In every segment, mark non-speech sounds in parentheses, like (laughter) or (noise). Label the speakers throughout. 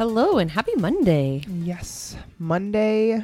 Speaker 1: Hello and happy Monday.
Speaker 2: Yes, Monday,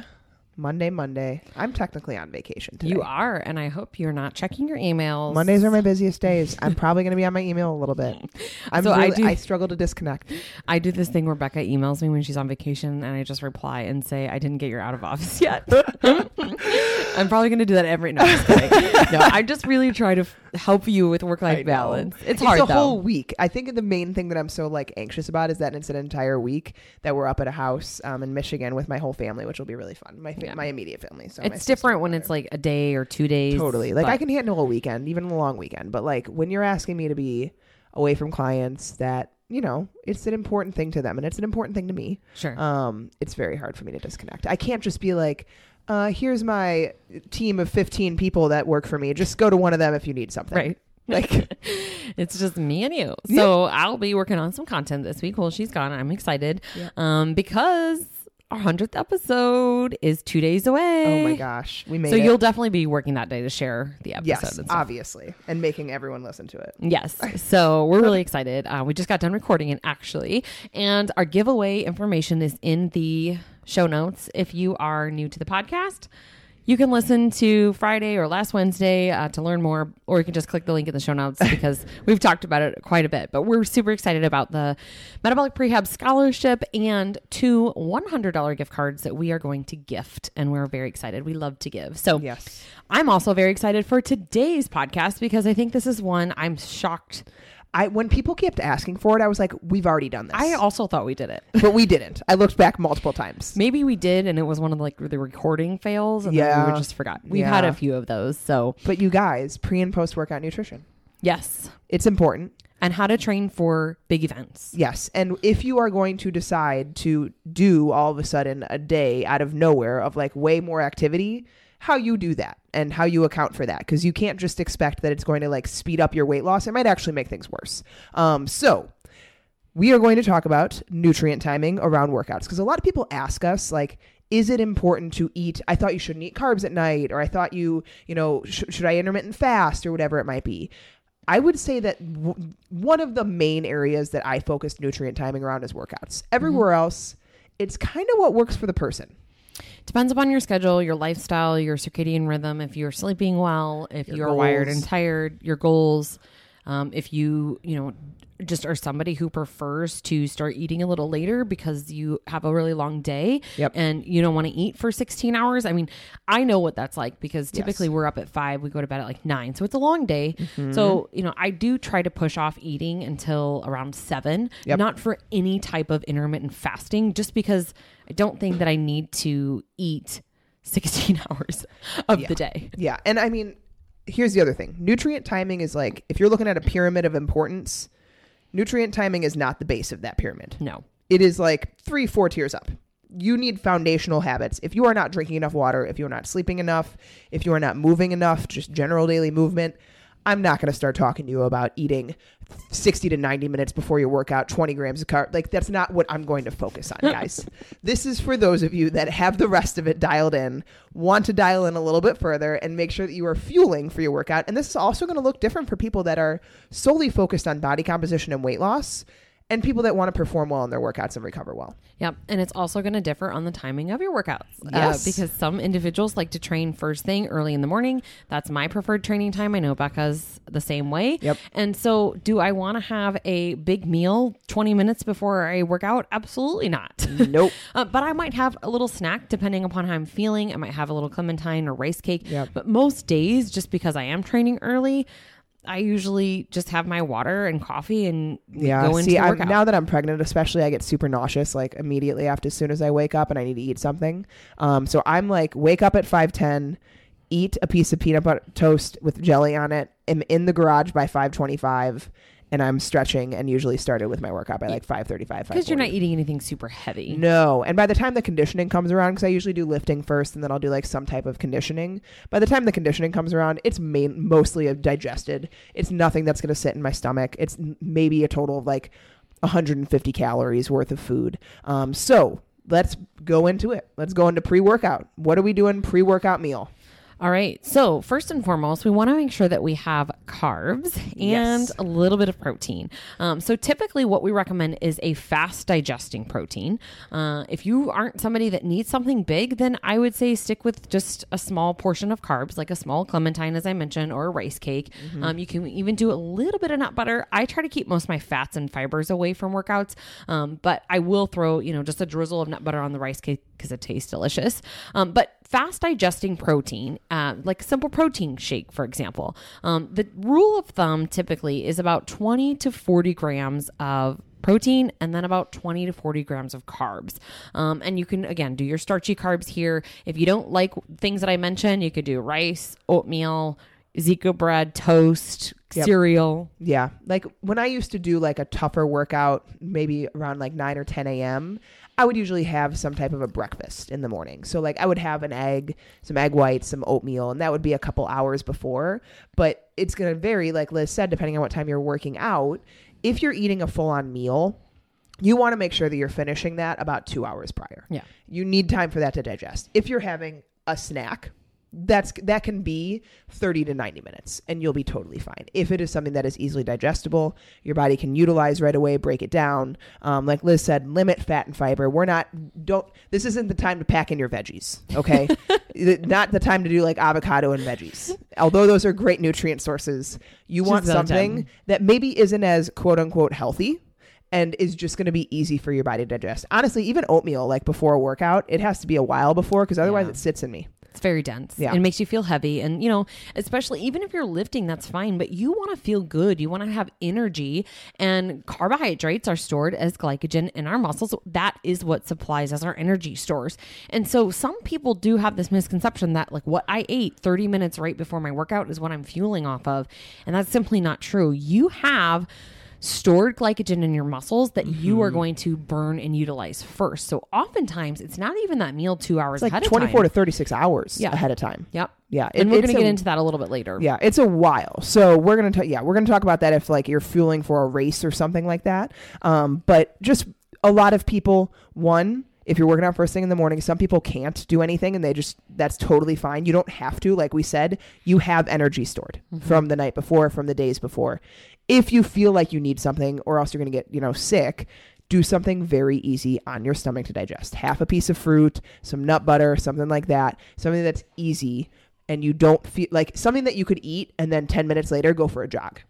Speaker 2: Monday, Monday. I'm technically on vacation today.
Speaker 1: You are, and I hope you're not checking your emails.
Speaker 2: Mondays are my busiest days. I'm probably going to be on my email a little bit. (laughs) I'm
Speaker 1: So I do-
Speaker 2: I struggle to disconnect.
Speaker 1: I do this thing where Becca emails me when she's on vacation, and I just reply and say, "I didn't get your out of office (laughs) yet." (laughs) I'm probably going to do that every. No, no, I just really try to f- help you with work life balance. It's hard
Speaker 2: the
Speaker 1: though.
Speaker 2: whole week. I think the main thing that I'm so like anxious about is that it's an entire week that we're up at a house um, in Michigan with my whole family, which will be really fun. My
Speaker 1: Yeah.
Speaker 2: my immediate family. So
Speaker 1: it's different when it's like a day or two days.
Speaker 2: Totally. Like
Speaker 1: but-
Speaker 2: I can handle a weekend, even a long weekend. But like when you're asking me to be away from clients that, you know, it's an important thing to them and it's an important thing to me.
Speaker 1: sure.
Speaker 2: Um, it's very hard for me to disconnect. I can't just be like, uh, here's my team of 15 people that work for me. Just go to one of them if you need something.
Speaker 1: right. (laughs)
Speaker 2: Like, (laughs)
Speaker 1: it's just me and you.
Speaker 2: Yeah.
Speaker 1: So I'll be working on some content this week while she's gone. I'm excited
Speaker 2: Yeah.
Speaker 1: um, because our hundredth episode is two days away.
Speaker 2: oh my gosh, we made
Speaker 1: So
Speaker 2: it.
Speaker 1: you'll definitely be working that day to share the episode.
Speaker 2: yes,
Speaker 1: and
Speaker 2: obviously, and making everyone listen to it.
Speaker 1: Yes. (laughs) So we're really excited. Uh, we just got done recording it actually. And our giveaway information is in the show notes. If you are new to the podcast, you can listen to Friday or last Wednesday uh, to learn more, or you can just click the link in the show notes (laughs) because we've talked about it quite a bit. But we're super excited about the Metabolic Prehab Scholarship and two $100 gift cards that we are going to gift. And we're very excited. We love to give. So
Speaker 2: Yes.
Speaker 1: I'm also very excited for today's podcast because I think this is one I'm shocked.
Speaker 2: I when people kept asking for it, I was like, we've already done this.
Speaker 1: I also thought we did it. (laughs)
Speaker 2: but we didn't. I looked back multiple times.
Speaker 1: Maybe we did, and it was one of the, like the recording fails, and then
Speaker 2: Yeah.
Speaker 1: we just forgot. We've had a few of those, so
Speaker 2: But you guys, pre and post workout nutrition.
Speaker 1: yes.
Speaker 2: It's important.
Speaker 1: And how to train for big events.
Speaker 2: Yes. And if you are going to decide to do all of a sudden a day out of nowhere of like way more activity, how you do that and how you account for that. Because you can't just expect that it's going to like speed up your weight loss. It might actually make things worse. Um, so we are going to talk about nutrient timing around workouts because a lot of people ask us like is it important to eat i thought you shouldn't eat carbs at night or i thought you you know sh- should i intermittent fast or whatever it might be i would say that w- one of the main areas that i focus nutrient timing around is workouts everywhere else it's kind of what works for the person
Speaker 1: Depends upon your schedule, your lifestyle, your circadian rhythm, if you're sleeping well, if
Speaker 2: Your
Speaker 1: you're wired and tired, your goals. Um, if you, you know, just are somebody who prefers to start eating a little later because you have a really long day
Speaker 2: Yep.
Speaker 1: and you don't want to eat for 16 hours. I mean, I know what that's like because typically
Speaker 2: Yes.
Speaker 1: we're up at five, we go to bed at like nine. So it's a long day.
Speaker 2: Mm-hmm.
Speaker 1: So, you know, I do try to push off eating until around seven,
Speaker 2: Yep.
Speaker 1: not for any type of intermittent fasting, just because I don't think that I need to eat 16 (laughs) hours of
Speaker 2: Yeah.
Speaker 1: the day.
Speaker 2: Yeah. And I mean, here's the other thing nutrient timing is like, if you're looking at a pyramid of importance, nutrient timing is not the base of that pyramid.
Speaker 1: No.
Speaker 2: It is like three, four tiers up. You need foundational habits. If you are not drinking enough water, if you're not sleeping enough, if you are not moving enough, just general daily movement, I'm not going to start talking to you about eating 60 to 90 minutes before your workout, 20 grams of carb. Like, that's not what I'm going to focus on, guys. (laughs) this is for those of you that have the rest of it dialed in, want to dial in a little bit further, and make sure that you are fueling for your workout. And this is also going to look different for people that are solely focused on body composition and weight loss. And people that want to perform well in their workouts and recover well.
Speaker 1: Yep. And it's also going to differ on the timing of your workouts.
Speaker 2: Yes.
Speaker 1: Uh, because some individuals like to train first thing early in the morning. That's my preferred training time. I know Becca's the same way.
Speaker 2: Yep.
Speaker 1: And so, do I want to have a big meal 20 minutes before I work out? Absolutely not. (laughs)
Speaker 2: Nope.
Speaker 1: Uh, but I might have a little snack depending upon how I'm feeling. I might have a little clementine or rice cake.
Speaker 2: Yep.
Speaker 1: But most days, just because I am training early, I usually just have my water and coffee and
Speaker 2: Yeah.
Speaker 1: go into
Speaker 2: See, I'm, now that I'm pregnant, especially, I get super nauseous like immediately after as soon as I wake up and I need to eat something. Um, so I'm like, wake up at five ten, eat a piece of peanut butter toast with jelly on it. Am in the garage by 5:25 and I'm stretching and usually started with my workout by like 5:35
Speaker 1: Because you're not eating anything super heavy.
Speaker 2: No. And by the time the conditioning comes around, because I usually do lifting first and then I'll do like some type of conditioning. By the time the conditioning comes around, it's main, mostly digested. It's nothing that's going to sit in my stomach. It's maybe a total of like 150 calories worth of food. Um, so let's go into it. Let's go into pre workout. What are we doing pre workout meal?
Speaker 1: All right. So, first and foremost, we want to make sure that we have carbs and
Speaker 2: Yes.
Speaker 1: a little bit of protein. Um, so, typically, what we recommend is a fast digesting protein. Uh, if you aren't somebody that needs something big, then I would say stick with just a small portion of carbs, like a small clementine, as I mentioned, or a rice cake. Um, you can even do a little bit of nut butter. I try to keep most of my fats and fibers away from workouts, um, but I will throw, you know, just a drizzle of nut butter on the rice cake because it tastes delicious. Um, but fast digesting protein, uh, like a simple protein shake, for example, um, the rule of thumb typically is about 20 to 40 grams of protein and then about 20 to 40 grams of carbs. Um, and you can, again, do your starchy carbs here. If you don't like things that I mentioned, you could do rice, oatmeal, Ezekiel bread, toast,
Speaker 2: Yep.
Speaker 1: cereal.
Speaker 2: Yeah. Like when I used to do like a tougher workout, maybe around like 9 or 10 a.m., I would usually have some type of a breakfast in the morning. So, like, I would have an egg, some egg whites, some oatmeal, and that would be a couple hours before. But it's going to vary, like Liz said, depending on what time you're working out. If you're eating a full on meal, you want to make sure that you're finishing that about two hours prior.
Speaker 1: Yeah.
Speaker 2: You need time for that to digest. If you're having a snack, that's that can be 30 to 90 minutes and you'll be totally fine if it is something that is easily digestible your body can utilize right away break it down um, like liz said limit fat and fiber we're not don't this isn't the time to pack in your veggies okay (laughs) not the time to do like avocado and veggies although those are great nutrient sources you want something
Speaker 1: done.
Speaker 2: that maybe isn't as quote unquote healthy and is just going to be easy for your body to digest. Honestly, even oatmeal, like before a workout, it has to be a while before because otherwise
Speaker 1: Yeah.
Speaker 2: it sits in me.
Speaker 1: It's very dense.
Speaker 2: Yeah.
Speaker 1: It makes you feel heavy. And, you know, especially even if you're lifting, that's fine, but you want to feel good. You want to have energy. And carbohydrates are stored as glycogen in our muscles. That is what supplies us our energy stores. And so some people do have this misconception that, like, what I ate 30 minutes right before my workout is what I'm fueling off of. And that's simply not true. You have stored glycogen in your muscles that you
Speaker 2: Mm-hmm.
Speaker 1: are going to burn and utilize first. So oftentimes it's not even that meal two hours
Speaker 2: It's
Speaker 1: ahead
Speaker 2: like
Speaker 1: of time.
Speaker 2: 24 to 36 hours
Speaker 1: Yeah.
Speaker 2: ahead of time.
Speaker 1: Yep.
Speaker 2: Yeah,
Speaker 1: and we're going to get into that a little bit later.
Speaker 2: Yeah, it's a while. So we're gonna ta- yeah we're gonna talk about that if like you're fueling for a race or something like that. Um, but just a lot of people one. If you're working out first thing in the morning, some people can't do anything and they just, that's totally fine. You don't have to. Like we said, you have energy stored mm-hmm. from the night before, from the days before. If you feel like you need something or else you're going to get, you know, sick, do something very easy on your stomach to digest. Half a piece of fruit, some nut butter, something like that. Something that's easy and you don't feel like something that you could eat and then 10 minutes later go for a jog.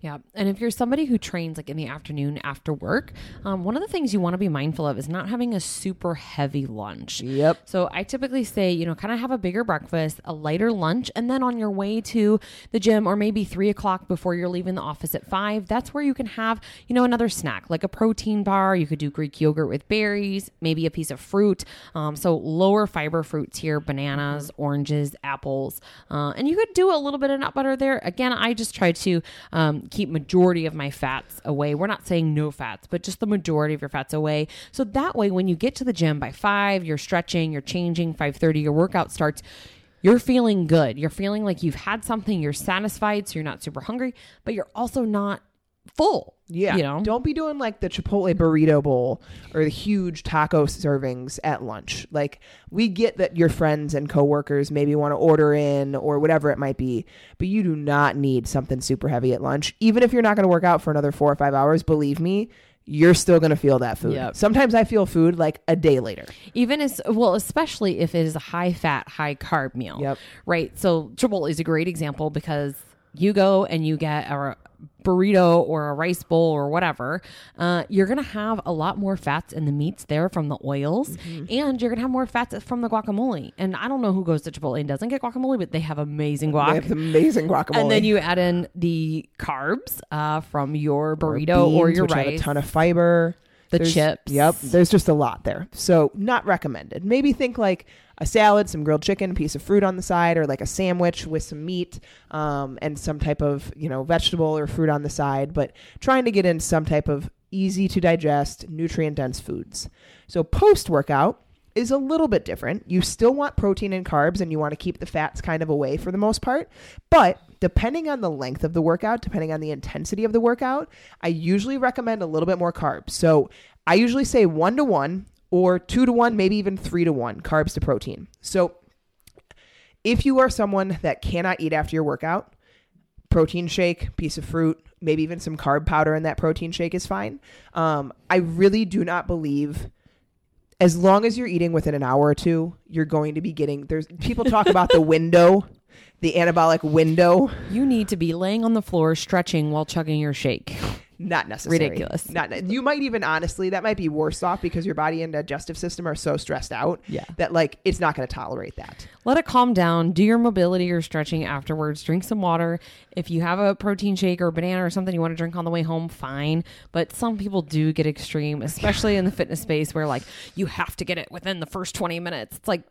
Speaker 1: Yeah. And if you're somebody who trains like in the afternoon after work, um, one of the things you want to be mindful of is not having a super heavy lunch.
Speaker 2: Yep.
Speaker 1: So I typically say, you know, kind of have a bigger breakfast, a lighter lunch, and then on your way to the gym or maybe three o'clock before you're leaving the office at five, that's where you can have, you know, another snack like a protein bar. You could do Greek yogurt with berries, maybe a piece of fruit. Um, so lower fiber fruits here, bananas, oranges, apples. Uh, and you could do a little bit of nut butter there. Again, I just try to um, keep majority of my fats away. We're not saying no fats, but just the majority of your fats away. So that way, when you get to the gym by five, you're stretching, you're changing, five thirty, your workout starts. You're feeling good. You're feeling like you've had something. You're satisfied, so you're not super hungry, but you're also not full.
Speaker 2: Yeah.
Speaker 1: you know.
Speaker 2: Don't be doing like the Chipotle burrito bowl or the huge taco servings at lunch. Like we get that your friends and coworkers maybe want to order in or whatever it might be, but you do not need something super heavy at lunch. Even if you're not going to work out for another 4 or 5 hours, believe me, you're still going to feel that food.
Speaker 1: Yep.
Speaker 2: Sometimes I feel food like a day later.
Speaker 1: Even as well, especially if it is a high fat, high carb meal.
Speaker 2: Yep.
Speaker 1: Right. So Chipotle is a great example because you go and you get a burrito or a rice bowl or whatever, uh, you're gonna have a lot more fats in the meats there from the oils, and you're gonna have more fats from the guacamole. And I don't know who goes to Chipotle and doesn't get guacamole, but they have amazing
Speaker 2: They
Speaker 1: guac.
Speaker 2: have amazing guacamole.
Speaker 1: and then you add in the carbs uh, from your burrito or,
Speaker 2: beans,
Speaker 1: your
Speaker 2: which have a ton of fiber.
Speaker 1: The
Speaker 2: There's-
Speaker 1: chips.
Speaker 2: Yep. There's just a lot there. So not recommended. Maybe think like a salad, some grilled chicken, a piece of fruit on the side, or like a sandwich with some meat um, and some type of you know vegetable or fruit on the side. But trying to get in some type of easy to digest, nutrient dense foods. So post workout is a little bit different. You still want protein and carbs and you want to keep the fats kind of away for the most part. But depending on the length of the workout, depending on the intensity of the workout, I usually recommend a little bit more carbs. So I usually say one to one or two to one, maybe even three to one carbs to protein. So if you are someone that cannot eat after your workout, protein shake, piece of fruit, maybe even some carb powder in that protein shake is fine. Um, I really do not believe as long as you're eating within an hour or two, you're going to be getting there's people talk about the (laughs) window, the anabolic window.
Speaker 1: You need to be laying on the floor stretching while chugging your shake.
Speaker 2: Not necessary.
Speaker 1: Ridiculous.
Speaker 2: Not you might even honestly that might be worse off because your body and digestive system are so stressed out
Speaker 1: Yeah.
Speaker 2: that like it's not going to tolerate that.
Speaker 1: Let it calm down. Do your mobility or stretching afterwards. Drink some water. If you have a protein shake or banana or something you want to drink on the way home, fine. But some people do get extreme, especially in the fitness space where like you have to get it within the first 20 minutes. It's like,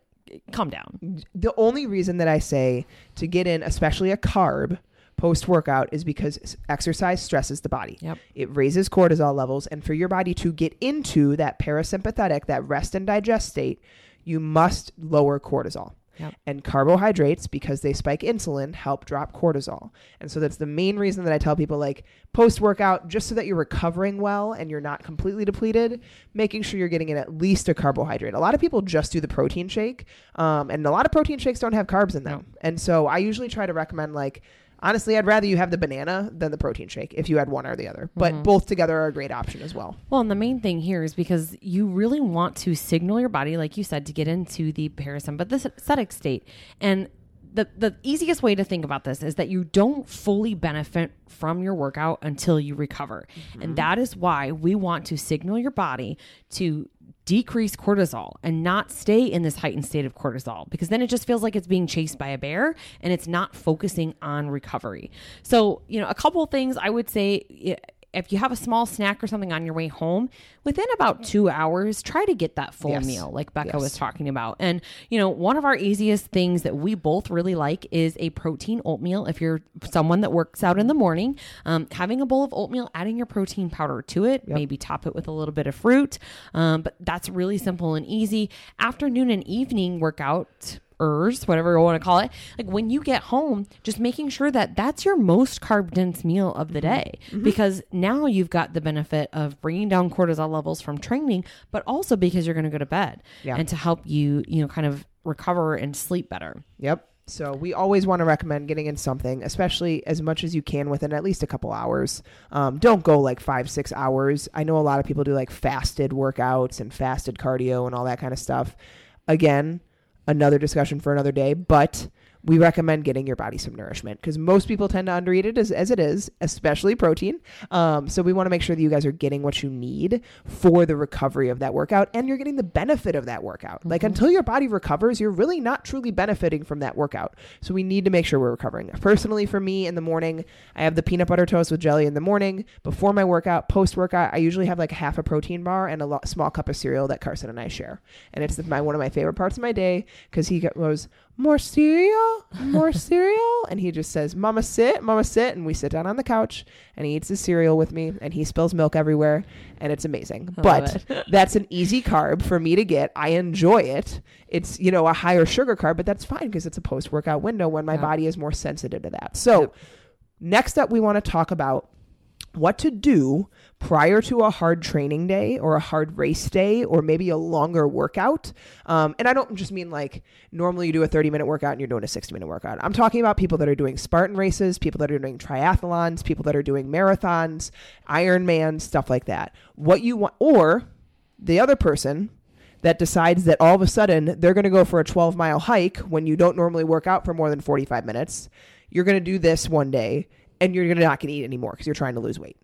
Speaker 1: calm down.
Speaker 2: The only reason that I say to get in especially a carb post workout is because exercise stresses the body.
Speaker 1: Yep.
Speaker 2: It raises cortisol levels and for your body to get into that parasympathetic, that rest and digest state, you must lower cortisol.
Speaker 1: Yep.
Speaker 2: And carbohydrates, because they spike insulin, help drop cortisol. And so that's the main reason that I tell people like post workout, just so that you're recovering well and you're not completely depleted, making sure you're getting in at least a carbohydrate. A lot of people just do the protein shake, um, and a lot of protein shakes don't have carbs in them. And so I usually try to recommend like, honestly, I'd rather you have the banana than the protein shake if you had one or the other. But mm-hmm. both together are a great option as well.
Speaker 1: Well, and the main thing here is because you really want to signal your body, like you said, to get into the parasympathetic state. And the, the easiest way to think about this is that you don't fully benefit from your workout until you recover. And mm-hmm. that is why we want to signal your body to decrease cortisol and not stay in this heightened state of cortisol because then it just feels like it's being chased by a bear and it's not focusing on recovery. So, you know, a couple things I would say if you have a small snack or something on your way home, within about two hours, try to get that full
Speaker 2: Yes.
Speaker 1: meal, like Becca
Speaker 2: Yes.
Speaker 1: was talking about. And, you know, one of our easiest things that we both really like is a protein oatmeal. If you're someone that works out in the morning, um, having a bowl of oatmeal, adding your protein powder to it, maybe top it with a little bit of fruit. Um, but that's really simple and easy. Afternoon and evening workout ers, whatever you want to call it. Like when you get home, just making sure that that's your most carb dense meal of
Speaker 2: Mm-hmm.
Speaker 1: the day because now you've got the benefit of bringing down cortisol levels from training, but also because you're going to go to bed
Speaker 2: Yeah.
Speaker 1: and to help you, you know, kind of recover and sleep better.
Speaker 2: Yep. So we always want to recommend getting in something, especially as much as you can within at least a couple hours. Um, don't go like five, six hours. I know a lot of people do like fasted workouts and fasted cardio and all that kind of stuff. Again, another discussion for another day, but we recommend getting your body some nourishment because most people tend to undereat it as, as it is, especially protein. Um, so we want to make sure that you guys are getting what you need for the recovery of that workout and you're getting the benefit of that workout. Like until your body recovers, you're really not truly benefiting from that workout. So we need to make sure we're recovering. Personally, for me in the morning, I have the peanut butter toast with jelly in the morning. Before my workout, post workout, I usually have like half a protein bar and a lo- small cup of cereal that Carson and I share. And it's my one of my favorite parts of my day because he goes, more cereal, more cereal. And he just says, Mama, sit, Mama, sit. And we sit down on the couch and he eats his cereal with me and he spills milk everywhere. And it's amazing.
Speaker 1: I
Speaker 2: but (laughs) that's an easy carb for me to get. I enjoy it. It's, you know, a higher sugar carb, but that's fine because it's a post workout window when my
Speaker 1: Yeah.
Speaker 2: body is more sensitive to that. So, next up, we want to talk about what to do prior to a hard training day or a hard race day or maybe a longer workout. Um, and I don't just mean like normally you do a 30 minute workout and you're doing a 60 minute workout. I'm talking about people that are doing Spartan races, people that are doing triathlons, people that are doing marathons, Ironman, stuff like that. What you want, or the other person that decides that all of a sudden they're going to go for a 12 mile hike when you don't normally work out for more than 45 minutes. You're going to do this one day and you're not going to eat anymore because you're trying to lose weight.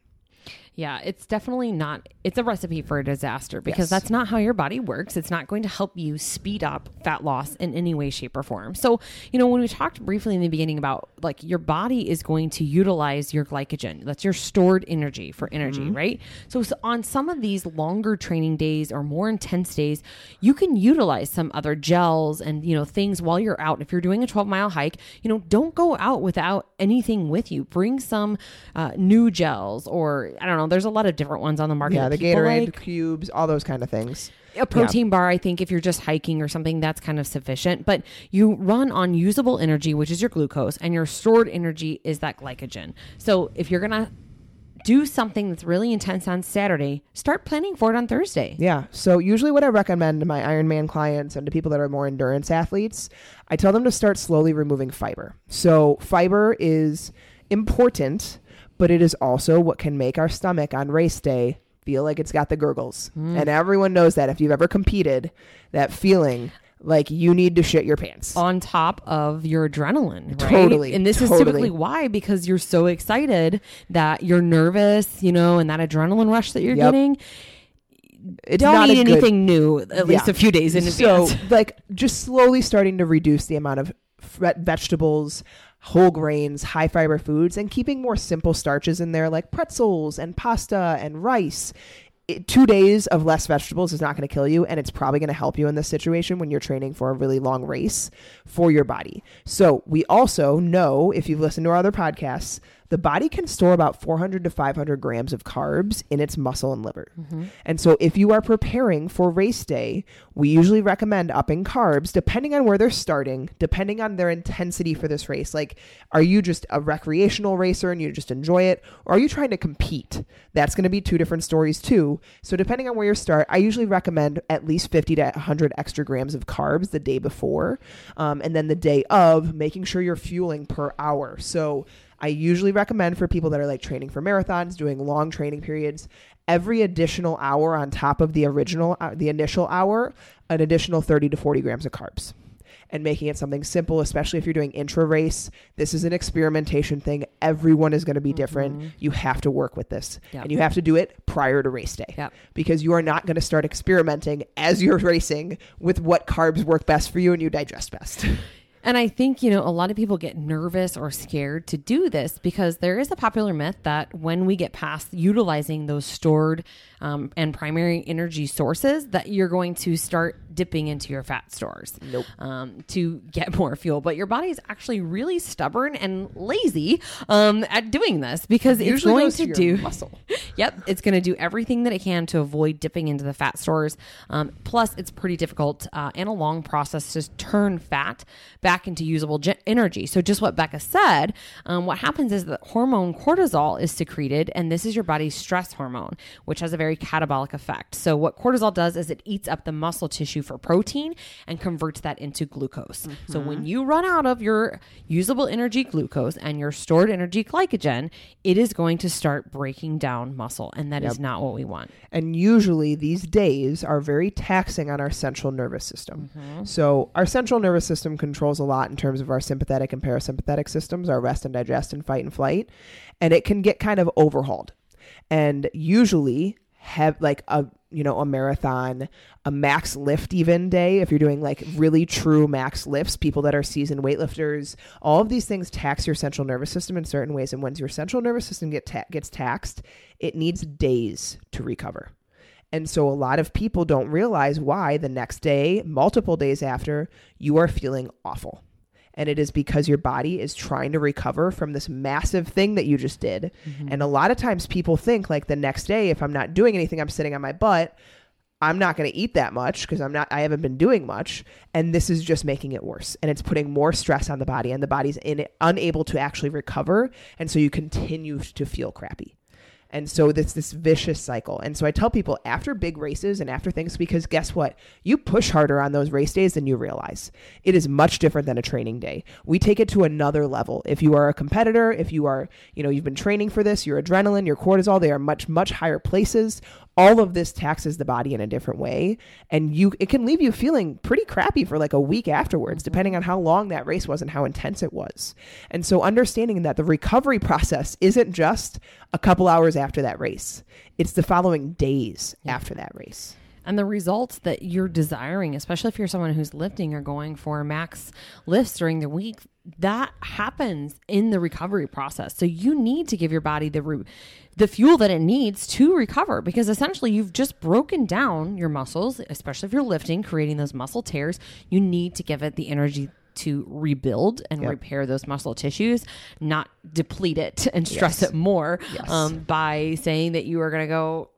Speaker 1: Yeah, it's definitely not. It's a recipe for a disaster because
Speaker 2: Yes.
Speaker 1: that's not how your body works. It's not going to help you speed up fat loss in any way, shape, or form. So, you know, when we talked briefly in the beginning about like your body is going to utilize your glycogen, that's your stored energy for energy,
Speaker 2: Mm-hmm.
Speaker 1: right? So, so, on some of these longer training days or more intense days, you can utilize some other gels and, you know, things while you're out. If you're doing a 12 mile hike, you know, don't go out without anything with you. Bring some uh, GU gels or I don't know. There's a lot of different ones on the market.
Speaker 2: Yeah, the Gatorade
Speaker 1: like.
Speaker 2: cubes, all those kind of things.
Speaker 1: A protein bar, I think, if you're just hiking or something, that's kind of sufficient. But you run on usable energy, which is your glucose, and your stored energy is that glycogen. So if you're gonna do something that's really intense on Saturday, start planning for it on Thursday.
Speaker 2: Yeah. So usually what I recommend to my Ironman clients and to people that are more endurance athletes, I tell them to start slowly removing fiber. So fiber is important, but it is also what can make our stomach on race day feel like it's got the gurgles. Hmm. And everyone knows that if you've ever competed, that feeling like you need to shit your pants.
Speaker 1: on top of your adrenaline, right?
Speaker 2: Totally,
Speaker 1: And this is typically why because you're so excited that you're nervous, you know, and that adrenaline rush that you're
Speaker 2: Yep.
Speaker 1: getting.
Speaker 2: It's
Speaker 1: Don't
Speaker 2: not
Speaker 1: eat
Speaker 2: a good-
Speaker 1: anything new at least a few days in
Speaker 2: so
Speaker 1: advance. (laughs)
Speaker 2: like just slowly starting to reduce the amount of fre- vegetables whole grains high fiber foods and keeping more simple starches in there like pretzels and pasta and rice. It, two days of less vegetables is not going to kill you and it's probably going to help you in this situation when you're training for a really long race for your body. So we also know if you've listened to our other podcasts the body can store about 400 to 500 grams of carbs in its muscle and liver. And so if you are preparing for race day we usually recommend upping carbs depending on where they're starting depending on their intensity for this race. Like are you just a recreational racer and you just enjoy it? Or are you trying to compete? That's going to be two different stories too. So depending on where you start i usually recommend at least 50 to 100 extra grams of carbs the day before um, and then the day of making sure you're fueling per hour. So I usually recommend for people that are like training for marathons, doing long training periods, every additional hour on top of the original, uh, the initial hour, an additional 30 to 40 grams of carbs. And making it something simple, especially if you're doing intra race. This is an experimentation thing. Everyone is going to be different. You have to work with this.
Speaker 1: Yep.
Speaker 2: And you have to do it prior to race day.
Speaker 1: Yep.
Speaker 2: Because you are not going to start experimenting as you're (laughs) racing with what carbs work best for you and you digest best. (laughs)
Speaker 1: And I think, you know, a lot of people get nervous or scared to do this because there is a popular myth that when we get past utilizing those stored um, and primary energy sources, that you're going to start dipping into your fat stores
Speaker 2: Nope.
Speaker 1: um, to get more fuel. But your body is actually really stubborn and lazy um, at doing this because it's going
Speaker 2: goes
Speaker 1: to, do
Speaker 2: muscle. (laughs)
Speaker 1: yep, it's going to do everything that it can to avoid dipping into the fat stores. Um, plus, it's pretty difficult uh, and a long process to turn fat back into usable ge- energy. So, just what Becca said, um, what happens is that hormone cortisol is secreted, and this is your body's stress hormone, which has a very catabolic effect. So, what cortisol does is it eats up the muscle tissue for protein and converts that into glucose. So, when mm-hmm. you run out of your usable energy glucose and your stored energy glycogen, it is going to start breaking down muscle, and that is not what we want.
Speaker 2: And usually these days are very taxing on our central nervous system. Mm-hmm. So, our central nervous system controls a lot in terms of our sympathetic and parasympathetic systems, our rest and digest and fight and flight. And it can get kind of overhauled. And usually, have like a you know a marathon a max lift even day if you're doing like really true max lifts people that are seasoned weightlifters all of these things tax your central nervous system in certain ways and once your central nervous system get ta- gets taxed it needs days to recover. And so a lot of people don't realize why the next day multiple days after you are feeling awful and it is because your body is trying to recover from this massive thing that you just did. Mm-hmm. And a lot of times people think like the next day if I'm not doing anything I'm sitting on my butt, I'm not going to eat that much because I'm not I haven't been doing much and this is just making it worse and it's putting more stress on the body and the body's in unable to actually recover and so you continue to feel crappy. And so it's this vicious cycle. And so I tell people after big races and after things, because guess what? You push harder on those race days than you realize. It is much different than a training day. We take it to another level. If you are a competitor, if you are, you know, you've been training for this, your adrenaline, your cortisol, they are much, much higher places. All of this taxes the body in a different way. And you it can leave you feeling pretty crappy for like a week afterwards mm-hmm. depending on how long that race was and how intense it was. And so understanding that the recovery process isn't just a couple hours after that race. It's the following days after that race.
Speaker 1: And the results that you're desiring, especially if you're someone who's lifting or going for max lifts during the week, that happens in the recovery process. So you need to give your body the re- the fuel that it needs to recover because essentially you've just broken down your muscles, especially if you're lifting, creating those muscle tears. You need to give it the energy to rebuild and
Speaker 2: Yep.
Speaker 1: repair those muscle tissues, not deplete it and stress
Speaker 2: Yes.
Speaker 1: it more
Speaker 2: Yes.
Speaker 1: um, by saying that you are going to go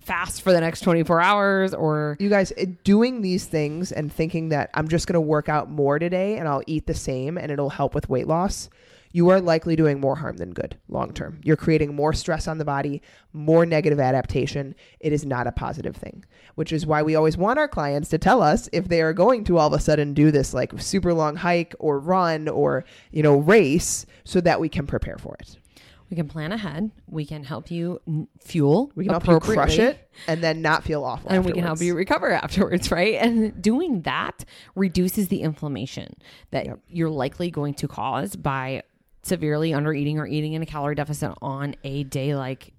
Speaker 1: fast for the next 24 hours or
Speaker 2: you guys doing these things and thinking that I'm just going to work out more today and I'll eat the same and it'll help with weight loss, you are likely doing more harm than good long term. You're creating more stress on the body, more negative adaptation. It is not a positive thing, which is why we always want our clients to tell us if they are going to all of a sudden do this like super long hike or run or, you know, race so that we can prepare for it.
Speaker 1: We can plan ahead we can help you n- fuel
Speaker 2: We can help you crush it and then not feel awful.
Speaker 1: and we can help you recover (laughs) afterwards right and doing that reduces the inflammation that
Speaker 2: Yep.
Speaker 1: you're likely going to cause by severely under eating or eating in a calorie deficit on a day like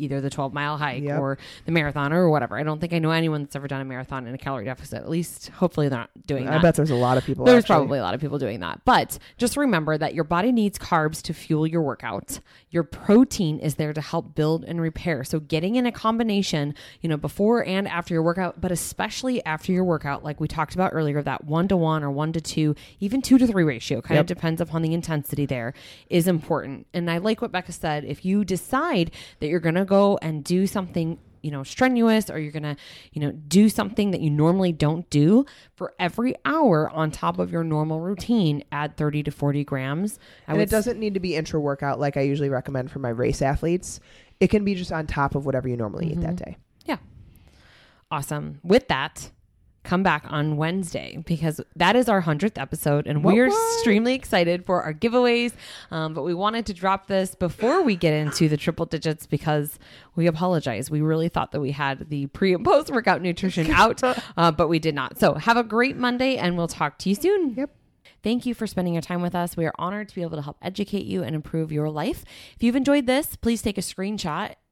Speaker 1: either the 12 mile hike
Speaker 2: Yep.
Speaker 1: or the marathon or whatever i don't think i know anyone that's ever done a marathon in a calorie deficit at least hopefully they're not doing
Speaker 2: I
Speaker 1: that I
Speaker 2: bet there's a lot of people.
Speaker 1: There's
Speaker 2: actually.
Speaker 1: probably a lot of people doing that. But just remember that your body needs carbs to fuel your workout. Your protein is there to help build and repair. So getting in a combination, you know, before and after your workout, but especially after your workout, like we talked about earlier, that one to one or one to two, even two to three ratio, kind
Speaker 2: Yep.
Speaker 1: of depends upon the intensity there, is important. And I like what Becca said. If you decide that you're going to go and do something you know strenuous or you're gonna you know do something that you normally don't do for every hour on top of your normal routine add 30 to 40 grams I
Speaker 2: and it doesn't need to be intra workout like I usually recommend for my race athletes. It can be just on top of whatever you normally eat that mm-hmm. day.
Speaker 1: yeah awesome with that come back on wednesday because that is our 100th episode and we're extremely excited for our giveaways um, but we wanted to drop this before we get into the triple digits because we apologize we really thought that we had the pre and post workout nutrition (laughs) out uh, but we did not so have a great monday and we'll talk to you soon
Speaker 2: Yep.
Speaker 1: Thank you for spending your time with us. We are honored to be able to help educate you and improve your life. If you've enjoyed this, please take a screenshot,